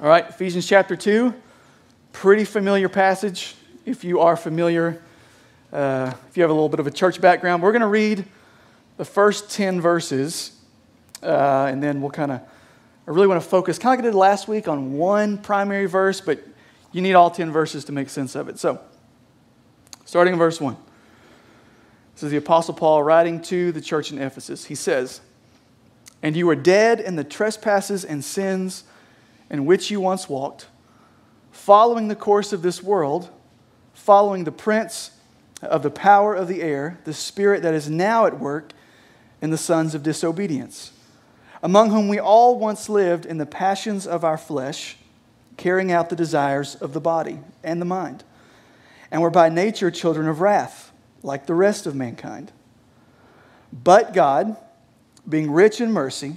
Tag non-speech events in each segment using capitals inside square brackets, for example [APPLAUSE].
All right, Ephesians chapter 2, pretty familiar passage if you are familiar, uh, if you have a little bit of a church background. We're going to read the first 10 verses, uh, and then we'll kind of, I really want to focus, kind of like I did last week, on one primary verse, but you need all 10 verses to make sense of it. So, starting in verse 1. This is the Apostle Paul writing to the church in Ephesus. He says, And you were dead in the trespasses and sins in which you once walked, following the course of this world, following the prince of the power of the air, the spirit that is now at work in the sons of disobedience, among whom we all once lived in the passions of our flesh, carrying out the desires of the body and the mind, and were by nature children of wrath like the rest of mankind. But God, being rich in mercy,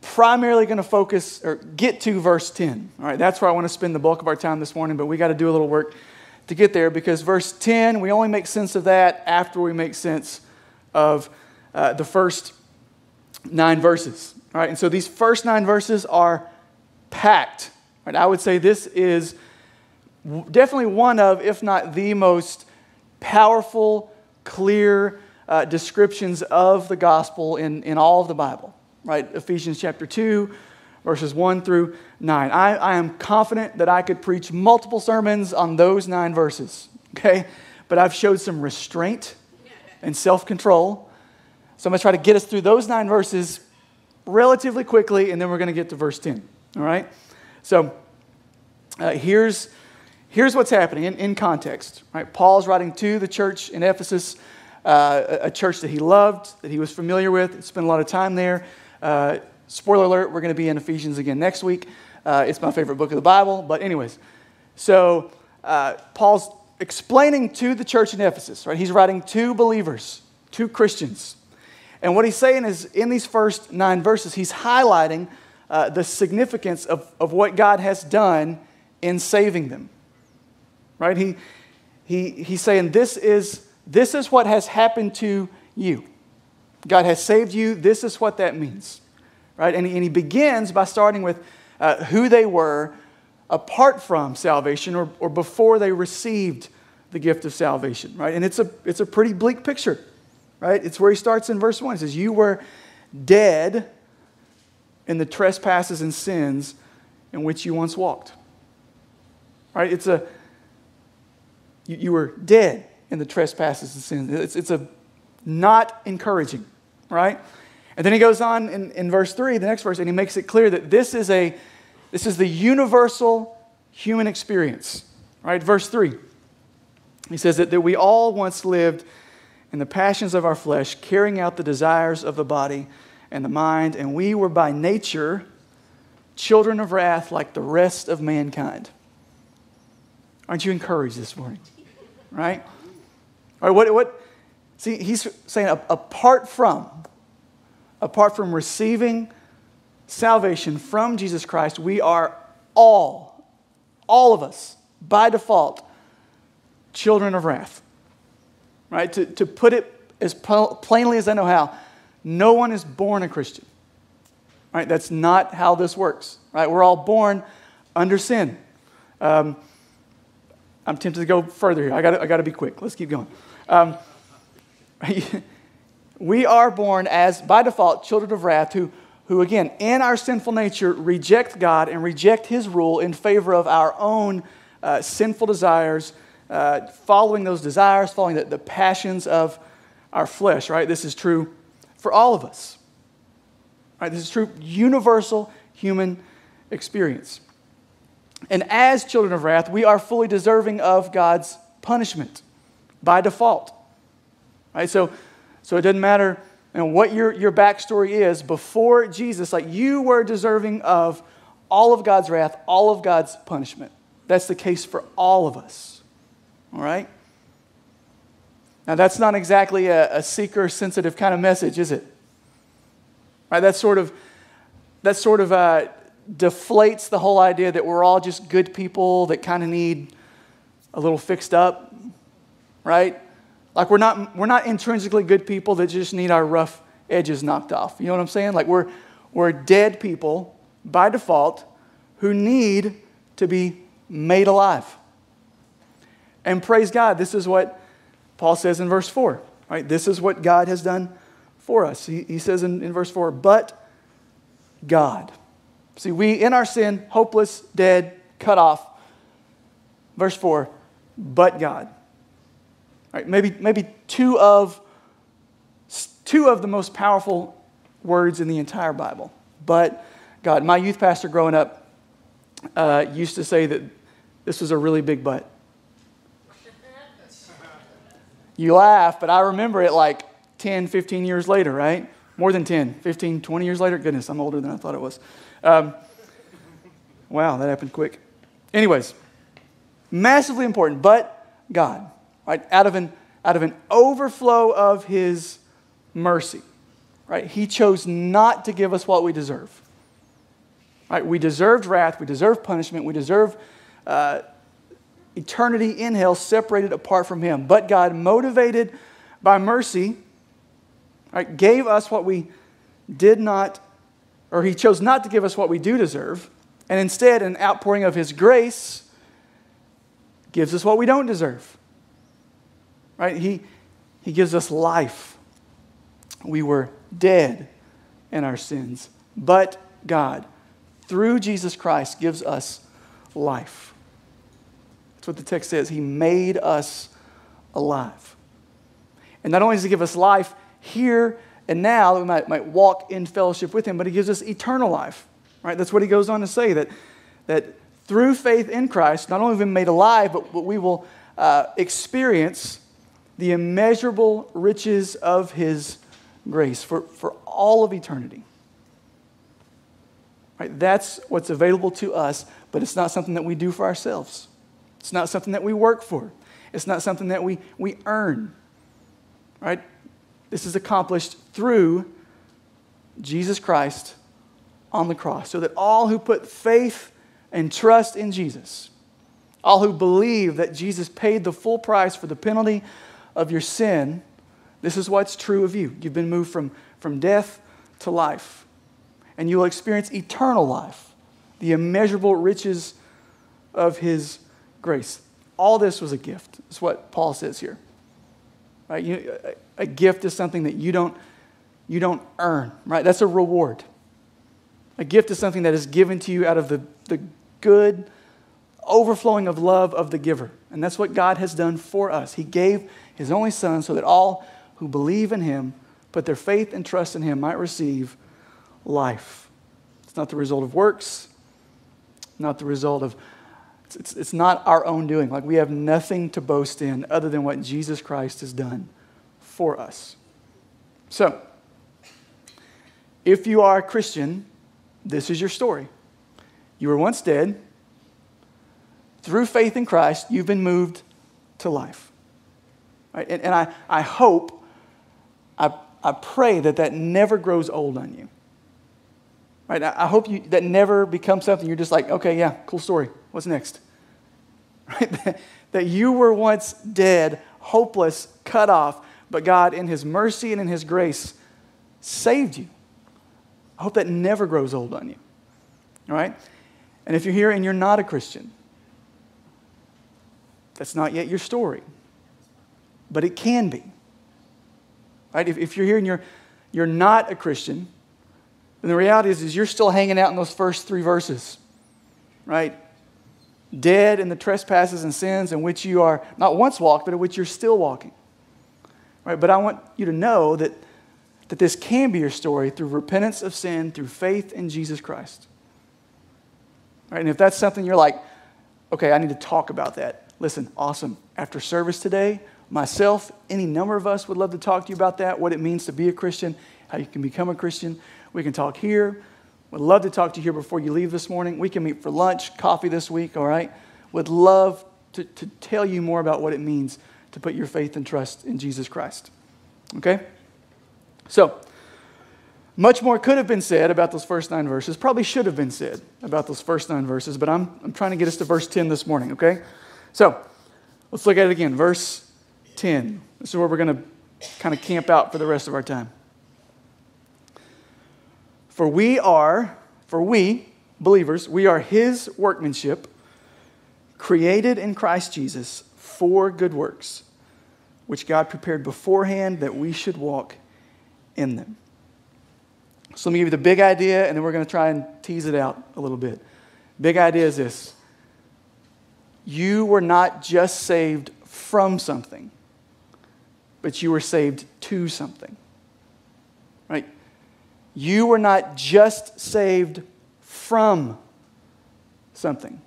primarily going to focus or get to verse 10. All right, that's where I want to spend the bulk of our time this morning, but we got to do a little work to get there because verse 10, we only make sense of that after we make sense of uh, the first nine verses. All right, and so these first nine verses are packed. Right, I would say this is definitely one of, if not the most powerful, clear uh, descriptions of the gospel in, in all of the Bible right? Ephesians chapter 2, verses 1 through 9. I, I am confident that I could preach multiple sermons on those nine verses, okay? But I've showed some restraint and self control. So I'm going to try to get us through those nine verses relatively quickly, and then we're going to get to verse 10, all right? So uh, here's, here's what's happening in, in context, right? Paul's writing to the church in Ephesus, uh, a church that he loved, that he was familiar with, spent a lot of time there. Uh, spoiler alert, we're going to be in Ephesians again next week. Uh, it's my favorite book of the Bible. But, anyways, so uh, Paul's explaining to the church in Ephesus, right? He's writing to believers, to Christians. And what he's saying is, in these first nine verses, he's highlighting uh, the significance of, of what God has done in saving them. Right? He, he, he's saying, this is, this is what has happened to you. God has saved you. This is what that means. Right? And he, and he begins by starting with uh, who they were apart from salvation or, or before they received the gift of salvation. Right? And it's a, it's a pretty bleak picture. Right? It's where he starts in verse 1. He says, You were dead in the trespasses and sins in which you once walked. Right? It's a, you, you were dead in the trespasses and sins. It's, it's a not encouraging, right? And then he goes on in, in verse 3, the next verse, and he makes it clear that this is a this is the universal human experience. Right? Verse 3. He says that, that we all once lived in the passions of our flesh, carrying out the desires of the body and the mind, and we were by nature children of wrath like the rest of mankind. Aren't you encouraged this morning? Right? All right, what, what, See, he's saying apart from, apart from receiving salvation from Jesus Christ, we are all, all of us, by default, children of wrath. Right? To, to put it as plainly as I know how, no one is born a Christian. Right? That's not how this works. Right? We're all born under sin. Um, I'm tempted to go further here. I got I to be quick. Let's keep going. Um, [LAUGHS] we are born as, by default, children of wrath who, who, again, in our sinful nature, reject God and reject His rule in favor of our own uh, sinful desires uh, following those desires, following the, the passions of our flesh, right? This is true for all of us. Right? This is true, universal human experience. And as children of wrath, we are fully deserving of God's punishment by default. Right? So, so it doesn't matter you know, what your, your backstory is. Before Jesus, like you were deserving of all of God's wrath, all of God's punishment. That's the case for all of us. All right? Now, that's not exactly a, a seeker sensitive kind of message, is it? Right? That sort of, that sort of uh, deflates the whole idea that we're all just good people that kind of need a little fixed up, right? Like we're not, we're not intrinsically good people that just need our rough edges knocked off. You know what I'm saying? Like we're, we're dead people by default who need to be made alive. And praise God, this is what Paul says in verse 4. Right? This is what God has done for us. He, he says in, in verse 4, but God. See, we in our sin, hopeless, dead, cut off. Verse 4, but God. Right, maybe, maybe two of two of the most powerful words in the entire Bible. But God. My youth pastor growing up uh, used to say that this was a really big but. You laugh, but I remember it like 10, 15 years later, right? More than 10, 15, 20 years later. Goodness, I'm older than I thought it was. Um, wow, that happened quick. Anyways, massively important, but God, right? Out of an, out of an overflow of His mercy, right? He chose not to give us what we deserve. Right? We deserved wrath, we deserved punishment, we deserve uh, eternity in hell separated apart from Him. But God, motivated by mercy, right, gave us what we did not, or He chose not to give us what we do deserve, and instead, an outpouring of His grace, gives us what we don't deserve. Right? He, he gives us life. We were dead in our sins, but God through Jesus Christ gives us life. That's what the text says. He made us alive. And not only does He give us life here and now, that we might, might walk in fellowship with Him, but He gives us eternal life. Right? That's what He goes on to say that, that through faith in Christ, not only have we been made alive, but, but we will uh, experience the immeasurable riches of His grace for, for all of eternity. Right? That's what's available to us, but it's not something that we do for ourselves. It's not something that we work for. It's not something that we, we earn. Right? This is accomplished through Jesus Christ on the cross, so that all who put faith and trust in Jesus, all who believe that Jesus paid the full price for the penalty of your sin, this is what's true of you. You've been moved from, from death to life and you will experience eternal life, the immeasurable riches of His grace. All this was a gift. That's what Paul says here. Right? You, a, a gift is something that you don't, you don't earn, right? That's a reward. A gift is something that is given to you out of the, the good, overflowing of love of the giver. And that's what God has done for us. He gave His only Son so that all who believe in Him, put their faith and trust in Him, might receive life. It's not the result of works, not the result of, it's, it's, it's not our own doing. Like we have nothing to boast in other than what Jesus Christ has done for us. So, if you are a Christian, this is your story. You were once dead. Through faith in Christ, you've been moved to life. Right? And, and I, I hope, I, I pray that that never grows old on you. Right? I hope you, that never becomes something you're just like, okay, yeah, cool story. What's next? [LAUGHS] Right? that you were once dead, hopeless, cut off, but God, in His mercy and in His grace, saved you. I hope that never grows old on you. All right? And if you're here and you're not a Christian, that's not yet your story. But it can be. Right? If, if you're here and you're, you're not a Christian, then the reality is, is you're still hanging out in those first three verses, right? dead in the trespasses and sins in which you are not once walked, but in which you're still walking. Right? But I want you to know that, that this can be your story through repentance of sin, through faith in Jesus Christ. Right? And if that's something you're like, okay, I need to talk about that. Listen, awesome. After service today, myself, any number of us would love to talk to you about that, what it means to be a Christian, how you can become a Christian. We can talk here. Would love to talk to you here before you leave this morning. We can meet for lunch, coffee this week, all right? Would love to, to tell you more about what it means to put your faith and trust in Jesus Christ. Okay? So, much more could have been said about those first nine verses, probably should have been said about those first nine verses, but I'm, I'm trying to get us to verse 10 this morning, okay? So, let's look at it again. Verse 10. This is where we're going to kind of camp out for the rest of our time. For we are, for we, believers, we are his workmanship, created in Christ Jesus for good works, which God prepared beforehand that we should walk in them. So let me give you the big idea, and then we're going to try and tease it out a little bit. Big idea is this you were not just saved from something, but you were saved to something. Right? You were not just saved from something.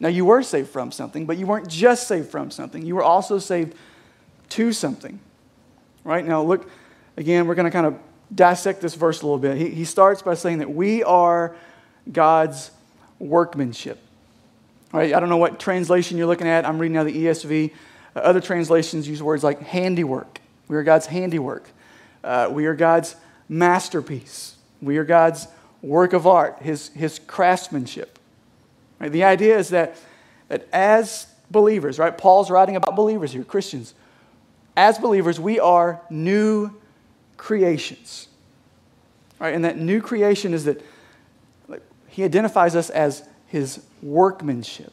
Now, you were saved from something, but you weren't just saved from something. You were also saved to something. Right? Now, look, again, we're going to kind of dissect this verse a little bit. He, he starts by saying that we are God's workmanship. Right? I don't know what translation you're looking at. I'm reading now the ESV. Other translations use words like handiwork. We are God's handiwork. Uh, we are God's masterpiece. We are God's work of art, his, his craftsmanship. Right? The idea is that, that as believers, right? Paul's writing about believers here, Christians. As believers, we are new creations. Right? And that new creation is that like, he identifies us as his workmanship.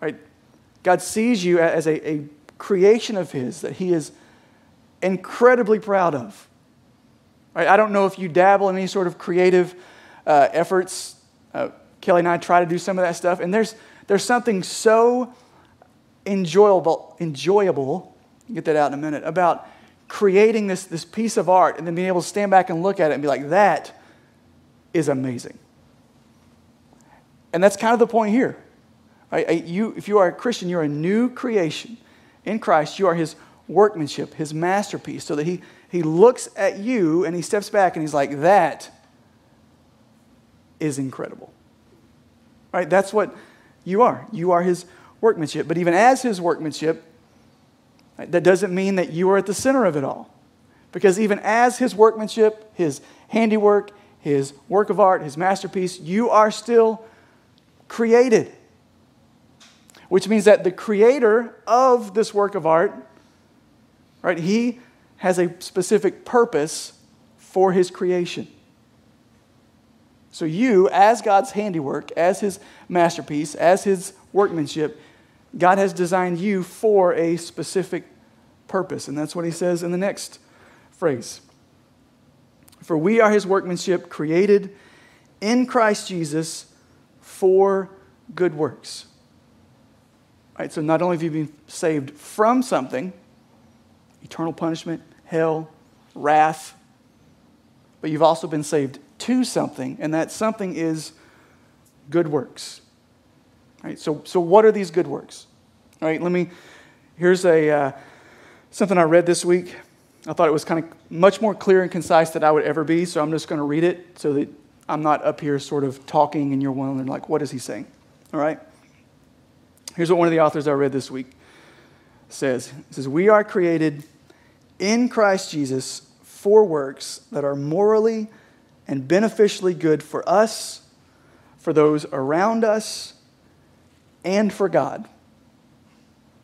Right? God sees you as a, a creation of his that he is incredibly proud of. Right? I don't know if you dabble in any sort of creative uh, efforts. Uh, Kelly and I try to do some of that stuff, and there's, there's something so enjoyable, enjoyable, get that out in a minute, about creating this, this piece of art and then being able to stand back and look at it and be like, that is amazing. And that's kind of the point here. Right? You, if you are a Christian, you're a new creation in Christ. You are his workmanship, his masterpiece, so that he he looks at you and he steps back and he's like, that is incredible. Right? That's what you are. You are his workmanship. But even as his workmanship, that doesn't mean that you are at the center of it all. Because even as his workmanship, his handiwork, his work of art, his masterpiece, you are still created. Which means that the creator of this work of art, right, he has a specific purpose for his creation. So, you, as God's handiwork, as his masterpiece, as his workmanship, God has designed you for a specific purpose. And that's what he says in the next phrase. For we are his workmanship, created in Christ Jesus for good works. Right, so not only have you been saved from something, eternal punishment, hell, wrath, but you've also been saved to something, and that something is good works. Right. so, so what are these good works? All right, let me, here's a, uh, something I read this week. I thought it was kind of much more clear and concise than I would ever be, so I'm just going to read it so that I'm not up here sort of talking and you're wondering, like, what is he saying? All right? Here's what one of the authors I read this week says. It says, We are created in Christ Jesus for works that are morally and beneficially good for us, for those around us, and for God.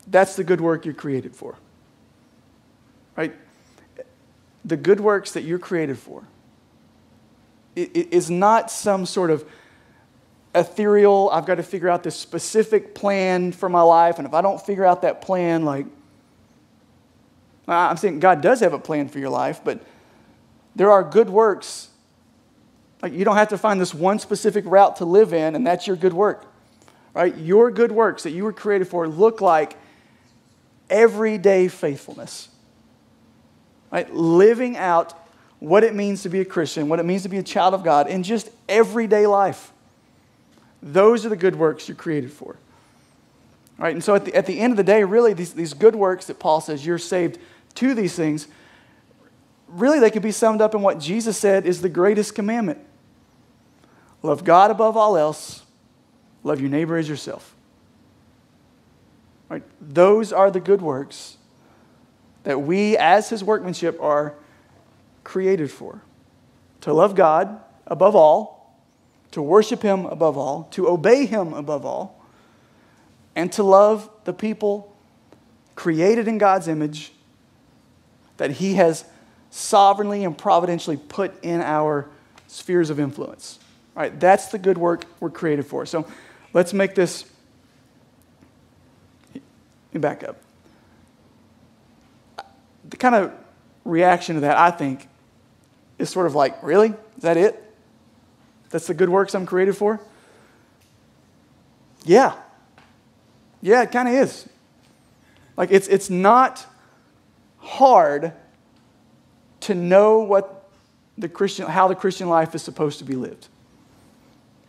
That's the good work you're created for. Right? The good works that you're created for it is not some sort of ethereal, I've got to figure out this specific plan for my life, and if I don't figure out that plan, like, I'm saying God does have a plan for your life, but there are good works. Like you don't have to find this one specific route to live in, and that's your good work. right? Your good works that you were created for look like everyday faithfulness, right? Living out what it means to be a Christian, what it means to be a child of God in just everyday life. Those are the good works you're created for. Right? And so at the, at the end of the day, really, these, these good works that Paul says you're saved to these things, really, they could be summed up in what Jesus said is the greatest commandment love God above all else, love your neighbor as yourself. Right? Those are the good works that we, as his workmanship, are created for to love God above all, to worship him above all, to obey him above all and to love the people created in God's image that He has sovereignly and providentially put in our spheres of influence. All right, that's the good work we're created for. So let's make this. Let me back up. The kind of reaction to that, I think, is sort of like, really? Is that it? That's the good works I'm created for? Yeah. Yeah, it kind of is. Like, it's, it's not hard to know what the Christian, how the Christian life is supposed to be lived.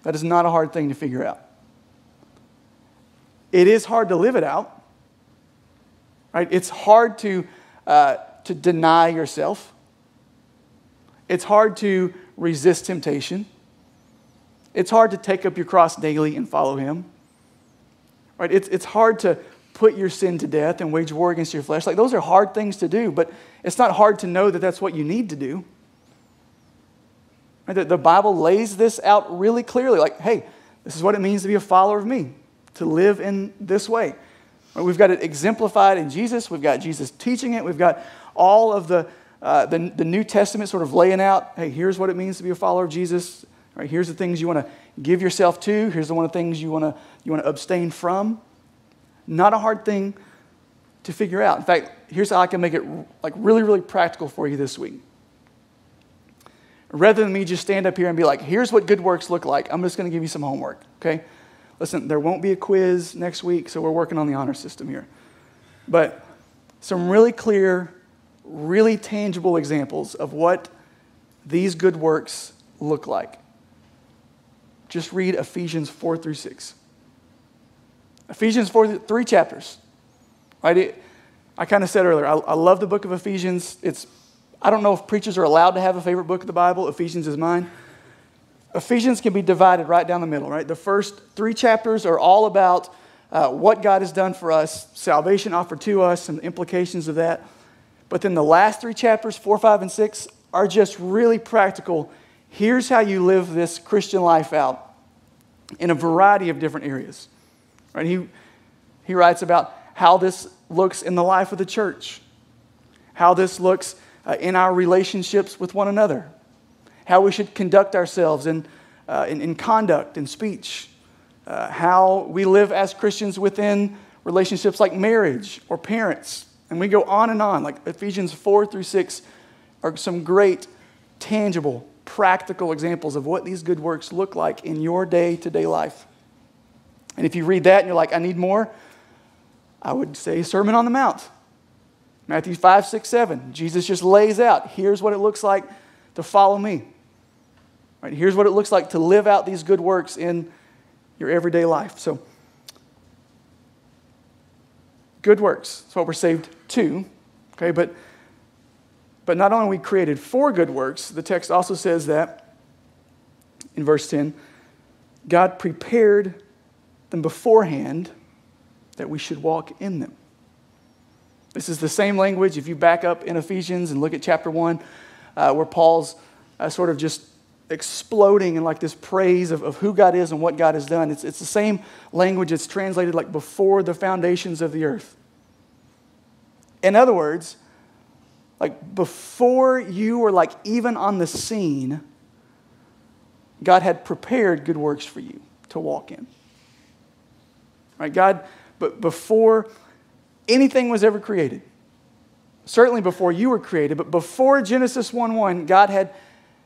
That is not a hard thing to figure out. It is hard to live it out. Right? It's hard to, uh, to deny yourself. It's hard to resist temptation. It's hard to take up your cross daily and follow Him. Right? It's, it's hard to put your sin to death and wage war against your flesh. Like, those are hard things to do, but it's not hard to know that that's what you need to do. Right? The, the Bible lays this out really clearly like, hey, this is what it means to be a follower of me, to live in this way. Right? We've got it exemplified in Jesus, we've got Jesus teaching it, we've got all of the, uh, the, the New Testament sort of laying out, hey, here's what it means to be a follower of Jesus. Right? Here's the things you want to give yourself to. Here's the one of the things you want to you want to abstain from. Not a hard thing to figure out. In fact, here's how I can make it like really, really practical for you this week. Rather than me just stand up here and be like, here's what good works look like, I'm just going to give you some homework, okay? Listen, there won't be a quiz next week, so we're working on the honor system here. But some really clear, really tangible examples of what these good works look like. Just read Ephesians 4 through 6. Ephesians 4, three chapters. Right? It, I kind of said earlier, I, I love the book of Ephesians. It's, I don't know if preachers are allowed to have a favorite book of the Bible. Ephesians is mine. Ephesians can be divided right down the middle, right? The first three chapters are all about uh, what God has done for us, salvation offered to us, and the implications of that. But then the last three chapters, four, five, and six, are just really practical. Here's how you live this Christian life out in a variety of different areas. Right? He, he writes about how this looks in the life of the church, how this looks uh, in our relationships with one another, how we should conduct ourselves in, uh, in, in, conduct and speech, uh, how we live as Christians within relationships like marriage or parents. And we go on and on. Like Ephesians 4 through 6 are some great, tangible, practical examples of what these good works look like in your day to day life. And if you read that and you're like, I need more, I would say Sermon on the Mount. Matthew 5, 6, 7. Jesus just lays out here's what it looks like to follow me. Right, here's what it looks like to live out these good works in your everyday life. So, good works. That's what we're saved to. Okay, but, but not only we created for good works, the text also says that in verse 10 God prepared them beforehand that we should walk in them. This is the same language if you back up in Ephesians and look at chapter 1, uh, where Paul's uh, sort of just exploding in like this praise of, of who God is and what God has done. It's, it's the same language it's translated like before the foundations of the earth. In other words, like before you were like even on the scene, God had prepared good works for you to walk in. Right? God, but before anything was ever created, certainly before you were created, but before Genesis 1 1, God had,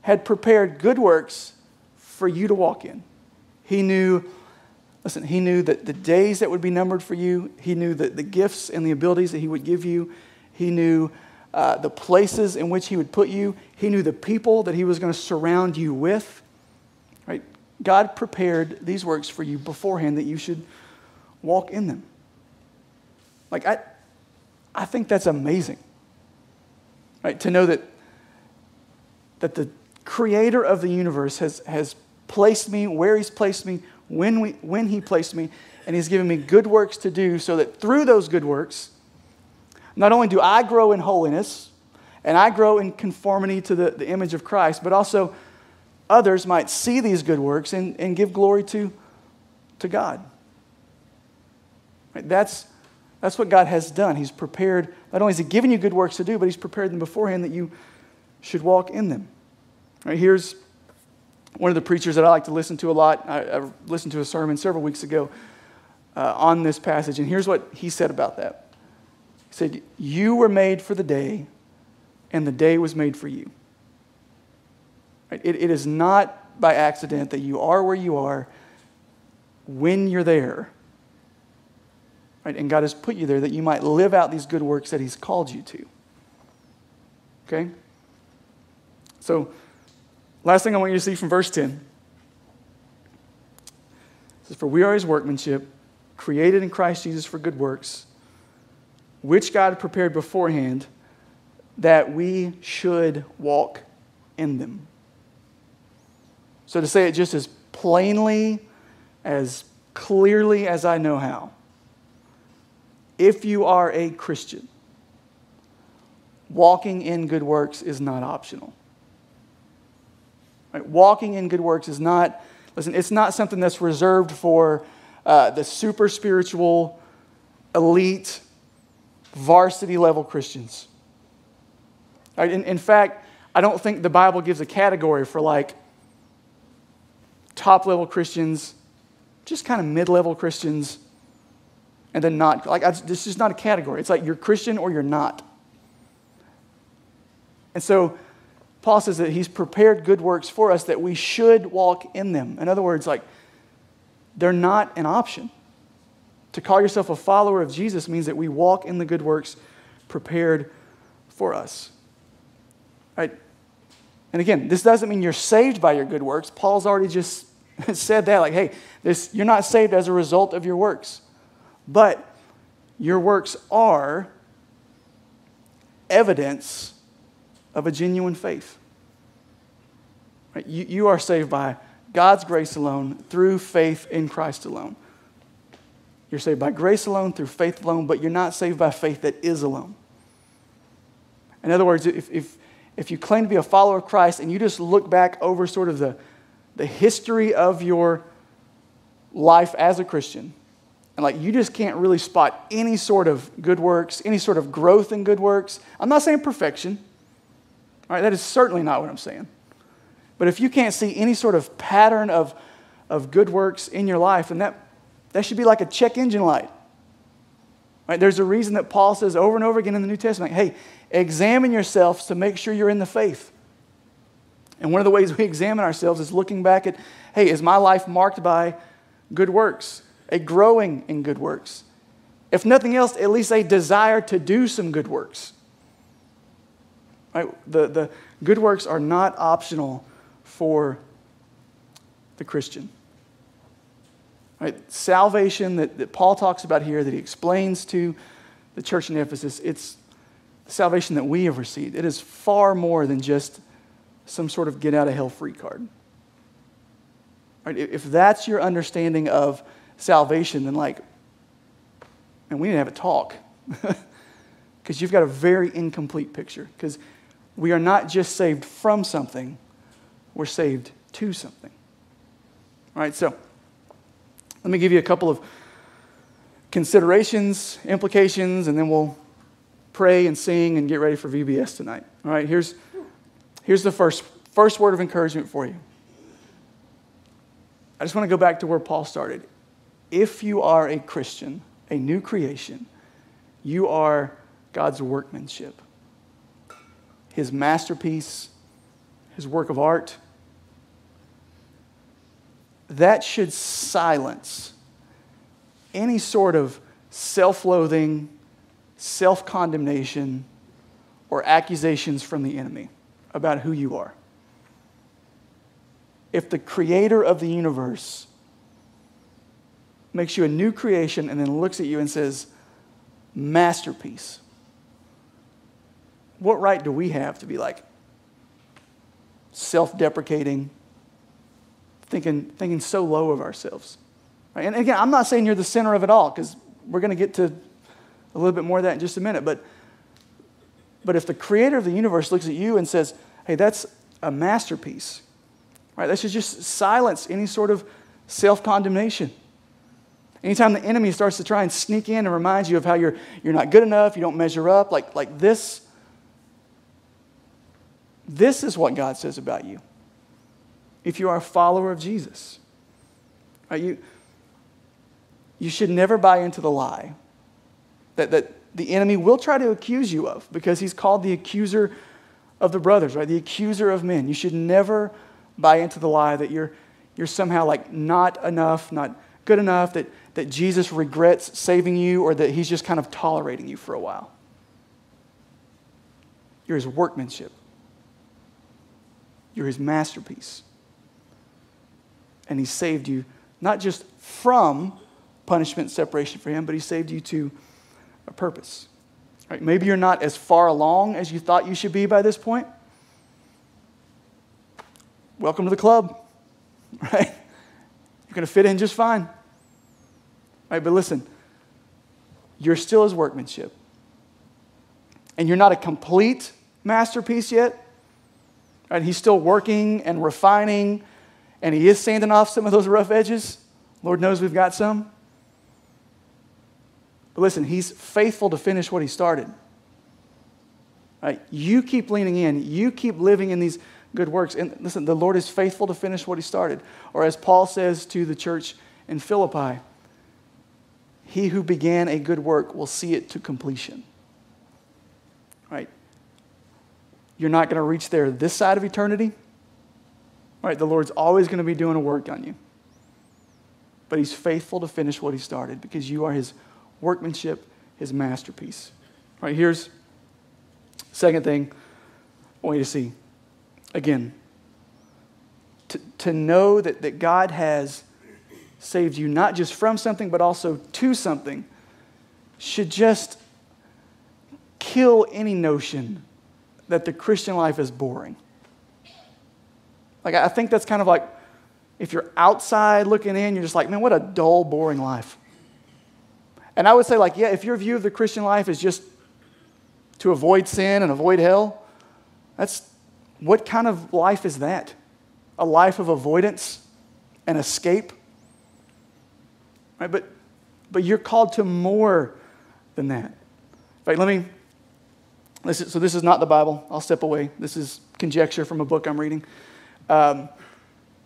had prepared good works for you to walk in. He knew Listen, he knew that the days that would be numbered for you, he knew that the gifts and the abilities that he would give you, he knew uh, the places in which he would put you, he knew the people that he was going to surround you with. Right? God prepared these works for you beforehand that you should walk in them. Like, I, I think that's amazing. Right? To know that, that the creator of the universe has, has placed me where he's placed me, when, we, when he placed me, and he's given me good works to do so that through those good works, not only do I grow in holiness and I grow in conformity to the, the image of Christ, but also others might see these good works and, and give glory to, to God. Right? That's, that's what God has done. He's prepared, not only has He given you good works to do, but He's prepared them beforehand that you should walk in them. Right, here's one of the preachers that I like to listen to a lot. I, I listened to a sermon several weeks ago uh, on this passage, and here's what he said about that. He said, You were made for the day, and the day was made for you. Right? It, it is not by accident that you are where you are when you're there. Right? And God has put you there that you might live out these good works that He's called you to. Okay? So, Last thing I want you to see from verse 10 says, For we are his workmanship, created in Christ Jesus for good works, which God prepared beforehand that we should walk in them. So, to say it just as plainly, as clearly as I know how, if you are a Christian, walking in good works is not optional. Right? Walking in good works is not, listen, it's not something that's reserved for uh, the super spiritual, elite, varsity level Christians. In, in fact, I don't think the Bible gives a category for like top level Christians, just kind of mid level Christians, and then not. Like, this is not a category. It's like you're Christian or you're not. And so, Paul says that he's prepared good works for us that we should walk in them. In other words, like, they're not an option. To call yourself a follower of Jesus means that we walk in the good works prepared for us. Right? And again, this doesn't mean you're saved by your good works. Paul's already just [LAUGHS] said that, like, hey, this, you're not saved as a result of your works. But your works are evidence of a genuine faith. Right? You, you are saved by God's grace alone, through faith in Christ alone. You're saved by grace alone, through faith alone, but you're not saved by faith that is alone. In other words, if, if, if you claim to be a follower of Christ and you just look back over sort of the, the history of your life as a Christian, and like you just can't really spot any sort of good works, any sort of growth in good works. I'm not saying perfection. All right, that is certainly not what I'm saying. But if you can't see any sort of pattern of, of good works in your life, then that, that should be like a check engine light. Right? There's a reason that Paul says over and over again in the New Testament hey, examine yourselves to make sure you're in the faith. And one of the ways we examine ourselves is looking back at hey, is my life marked by good works, a growing in good works? If nothing else, at least a desire to do some good works. Right? The, the good works are not optional for the Christian. Right? Salvation that, that Paul talks about here, that he explains to the church in Ephesus, it's salvation that we have received. It is far more than just some sort of get out of hell free card. Right? If that's your understanding of salvation, then like, and we didn't have a talk. [LAUGHS] Because you've got a very incomplete picture. Because we are not just saved from something, we're saved to something. All right, so let me give you a couple of considerations, implications, and then we'll pray and sing and get ready for VBS tonight. All right, here's, here's the first, first word of encouragement for you. I just want to go back to where Paul started. If you are a Christian, a new creation, you are God's workmanship his masterpiece, his work of art, that should silence any sort of self loathing, self condemnation, or accusations from the enemy about who you are. If the creator of the universe makes you a new creation and then looks at you and says, masterpiece, what right do we have to be like self deprecating, thinking, thinking so low of ourselves? Right? And again, I'm not saying you're the center of it all because we're going to get to a little bit more of that in just a minute. But, but if the creator of the universe looks at you and says, hey, that's a masterpiece, right? That should just silence any sort of self condemnation. Anytime the enemy starts to try and sneak in and remind you of how you're, you're not good enough, you don't measure up, like, like this, this is what God says about you. If you are a follower of Jesus, right? You, you should never buy into the lie that, that the enemy will try to accuse you of because he's called the accuser of the brothers, right? The accuser of men. You should never buy into the lie that you're, you're somehow like not enough, not good enough, that, that Jesus regrets saving you or that he's just kind of tolerating you for a while. You're his workmanship, you're his masterpiece. And he saved you not just from punishment, separation for him, but he saved you to a purpose. Right? Maybe you're not as far along as you thought you should be by this point. Welcome to the club, [LAUGHS] right? You're going to fit in just fine. Right, but listen, you're still his workmanship. And you're not a complete masterpiece yet. Right? He's still working and refining, and he is sanding off some of those rough edges. Lord knows we've got some. But listen, he's faithful to finish what he started. Right? You keep leaning in, you keep living in these good works. And listen, the Lord is faithful to finish what he started. Or as Paul says to the church in Philippi, he who began a good work will see it to completion. Right? You're not going to reach there this side of eternity. Right? The Lord's always going to be doing a work on you. But he's faithful to finish what he started because you are his workmanship, his masterpiece. Right, here's second thing I want you to see. Again, to, to know that, that God has saved you not just from something, but also to something should just kill any notion that the Christian life is boring. Like, I think that's kind of like if you're outside looking in, you're just like, man, what a dull, boring life. And I would say, like, yeah, if your view of the Christian life is just to avoid sin and avoid hell, that's what kind of life is that? A life of avoidance and escape? Right? But, but you're called to more than that. Let me. So this is not the Bible. I'll step away. This is conjecture from a book I'm reading. Um,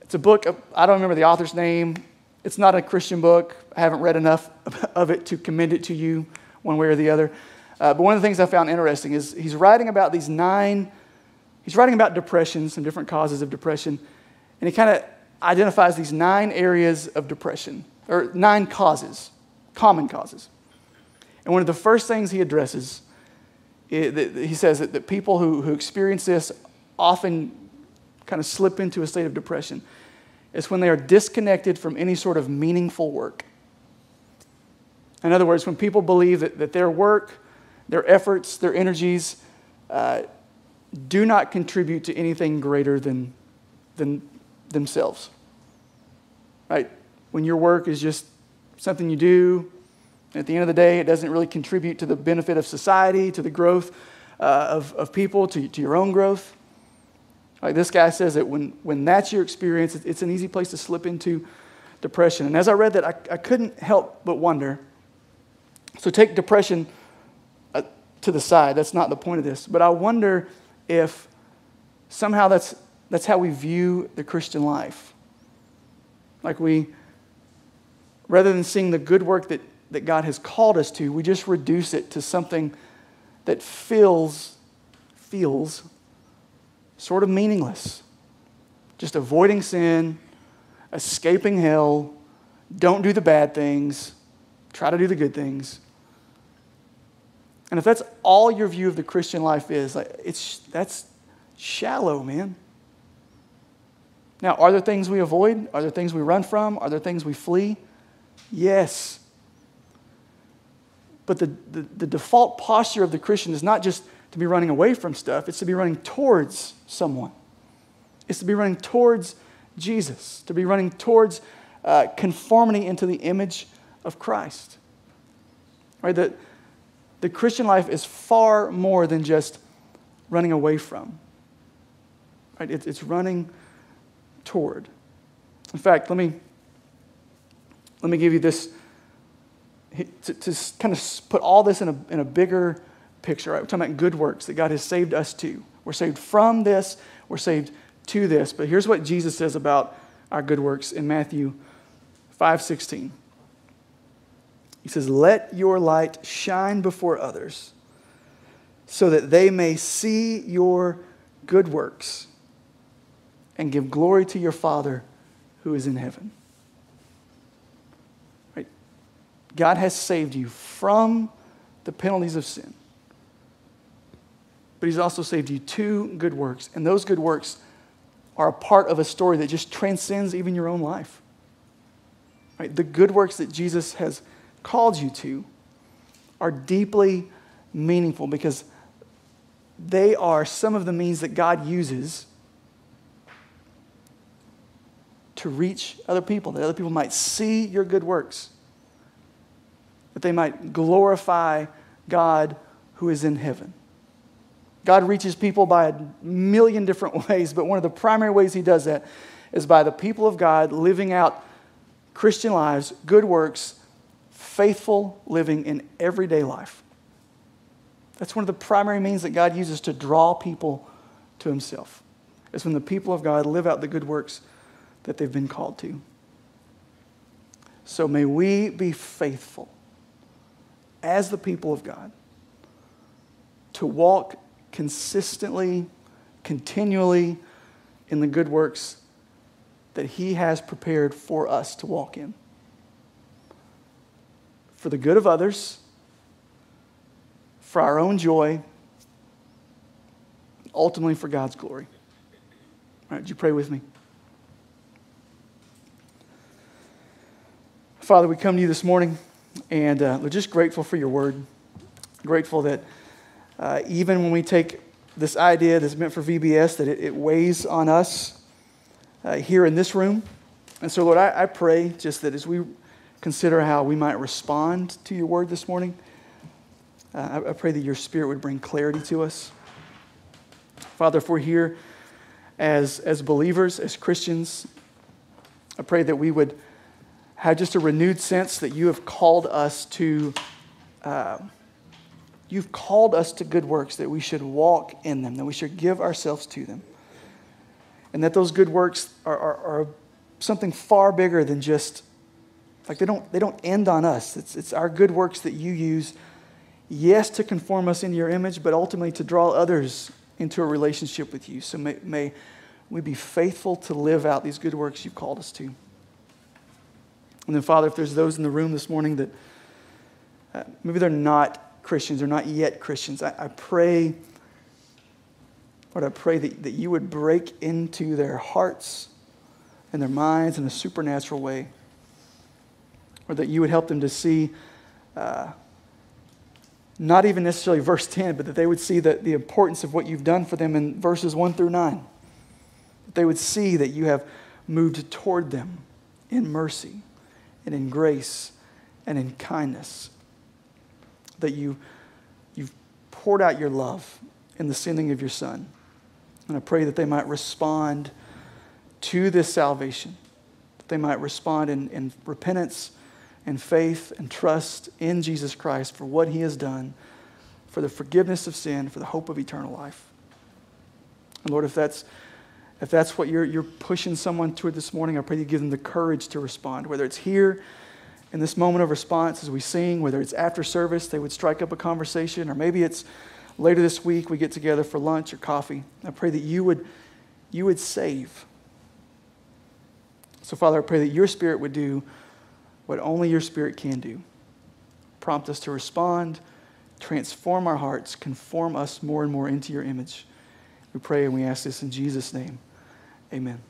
it's a book. I don't remember the author's name. It's not a Christian book. I haven't read enough [LAUGHS] of it to commend it to you one way or the other. Uh, but one of the things I found interesting is he's writing about these nine, he's writing about depression, some different causes of depression, and he kind of identifies these nine areas of depression, or nine causes, common causes. And one of the first things he addresses, he says that, that people who, who experience this often kind of slip into a state of depression is when they are disconnected from any sort of meaningful work. In other words, when people believe that, that their work, their efforts, their energies uh, do not contribute to anything greater than, than themselves. Right? When your work is just something you do, at the end of the day, it doesn't really contribute to the benefit of society, to the growth uh, of, of people, to, to your own growth. Like this guy says that when, when that's your experience, it's an easy place to slip into depression. And as I read that, I, I couldn't help but wonder. So take depression uh, to the side. That's not the point of this. But I wonder if somehow that's, that's how we view the Christian life. Like we, rather than seeing the good work that, that God has called us to, we just reduce it to something that feels, feels sort of meaningless. Just avoiding sin, escaping hell, don't do the bad things, try to do the good things. And if that's all your view of the Christian life is, it's, that's shallow, man. Now, are there things we avoid? Are there things we run from? Are there things we flee? Yes. But the, the, the, default posture of the Christian is not just to be running away from stuff, it's to be running towards someone. It's to be running towards Jesus, to be running towards uh, conformity into the image of Christ. Right? The, the Christian life is far more than just running away from. Right? It, it's running toward. In fact, let me, let me give you this to, to kind of put all this in a, in a bigger picture. Right? We're talking about good works that God has saved us to. We're saved from this, we're saved to this. But here's what Jesus says about our good works in Matthew 5:16. He says, "Let your light shine before others, so that they may see your good works and give glory to your Father who is in heaven." Right? God has saved you from the penalties of sin. But he's also saved you to good works, and those good works are a part of a story that just transcends even your own life. Right? The good works that Jesus has called you to are deeply meaningful because they are some of the means that God uses to reach other people, that other people might see your good works, that they might glorify God who is in heaven. God reaches people by a million different [LAUGHS] ways, but one of the primary ways He does that is by the people of God living out Christian lives, good works, faithful living in everyday life. That's one of the primary means that God uses to draw people to Himself. Is when the people of God live out the good works that they've been called to. So may we be faithful as the people of God to walk consistently, continually in the good works that He has prepared for us to walk in. For the good of others, for our own joy, ultimately for God's glory. All right, would you pray with me? Father, we come to you this morning and uh, we're just grateful for your word. Grateful that uh, even when we take this idea that's meant for VBS, that it, it weighs on us uh, here in this room. And so, Lord, I, I, pray just that as we consider how we might respond to your word this morning, uh, I, I pray that your spirit would bring clarity to us. Father, if we're here as, as believers, as Christians, I pray that we would have just a renewed sense that you have called us to. Uh, You've called us to good works that we should walk in them, that we should give ourselves to them. And that those good works are, are, are something far bigger than just, like, they don't, they don't end on us. It's, it's our good works that you use, yes, to conform us into your image, but ultimately to draw others into a relationship with you. So may, may we be faithful to live out these good works you've called us to. And then, Father, if there's those in the room this morning that uh, maybe they're not Christians or not yet Christians, I, I pray, Lord, I pray that, that you would break into their hearts and their minds in a supernatural way. Or that you would help them to see, uh, not even necessarily verse 10, but that they would see the, the importance of what you've done for them in verses 1 through 9. That they would see that you have moved toward them in mercy and in grace and in kindness that you, you've poured out your love in the sending of your Son. And I pray that they might respond to this salvation, that they might respond in, in repentance and faith and trust in Jesus Christ for what he has done, for the forgiveness of sin, for the hope of eternal life. And Lord, if that's if that's what you're, you're pushing someone toward this morning, I pray you give them the courage to respond, whether it's here in this moment of response as we sing, whether it's after service, they would strike up a conversation, or maybe it's later this week we get together for lunch or coffee. I pray that you would, you would save. So, Father, I pray that your spirit would do what only your spirit can do. prompt us to respond, transform our hearts, conform us more and more into your image. We pray and we ask this in Jesus' name. Amen.